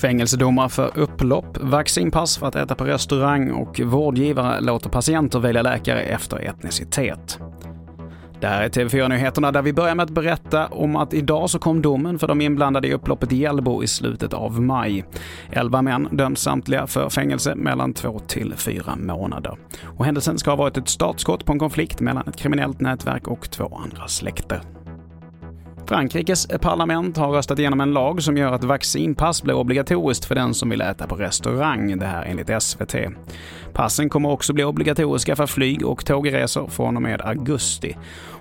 Fängelsedomar för upplopp, vaccinpass för att äta på restaurang och vårdgivare låter patienter välja läkare efter etnicitet. Det här är TV4-nyheterna där vi börjar med att berätta om att idag så kom domen för de inblandade i upploppet i Hjällbo i slutet av maj. Elva män döms samtliga för fängelse mellan två till fyra månader. Och händelsen ska ha varit ett startskott på en konflikt mellan ett kriminellt nätverk och två andra släkter. Frankrikes parlament har röstat igenom en lag som gör att vaccinpass blir obligatoriskt för den som vill äta på restaurang, det här enligt SVT. Passen kommer också bli obligatoriska för flyg och tågresor från och med augusti.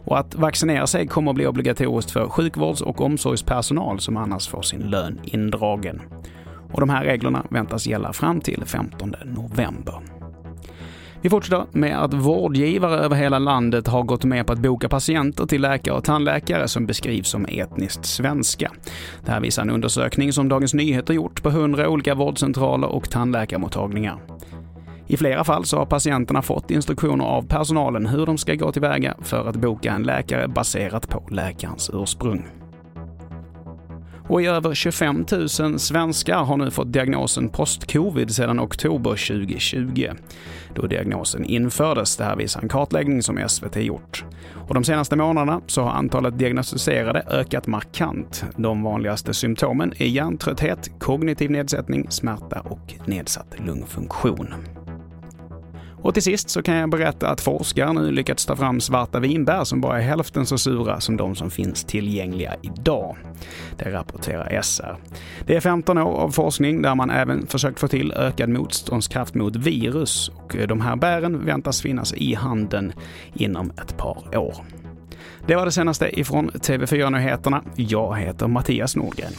Och att vaccinera sig kommer bli obligatoriskt för sjukvårds och omsorgspersonal som annars får sin lön indragen. Och de här reglerna väntas gälla fram till 15 november. Vi fortsätter med att vårdgivare över hela landet har gått med på att boka patienter till läkare och tandläkare som beskrivs som etniskt svenska. Det här visar en undersökning som Dagens Nyheter gjort på 100 olika vårdcentraler och tandläkarmottagningar. I flera fall så har patienterna fått instruktioner av personalen hur de ska gå tillväga för att boka en läkare baserat på läkarens ursprung. Och i över 25 000 svenskar har nu fått diagnosen post-covid sedan oktober 2020. Då diagnosen infördes. Det här visar en kartläggning som SVT gjort. Och de senaste månaderna så har antalet diagnostiserade ökat markant. De vanligaste symptomen är hjärntrötthet, kognitiv nedsättning, smärta och nedsatt lungfunktion. Och till sist så kan jag berätta att forskare nu lyckats ta fram svarta vinbär som bara är hälften så sura som de som finns tillgängliga idag. Det rapporterar SR. Det är 15 år av forskning där man även försökt få till ökad motståndskraft mot virus och de här bären väntas finnas i handeln inom ett par år. Det var det senaste ifrån TV4 Nyheterna. Jag heter Mattias Nordgren.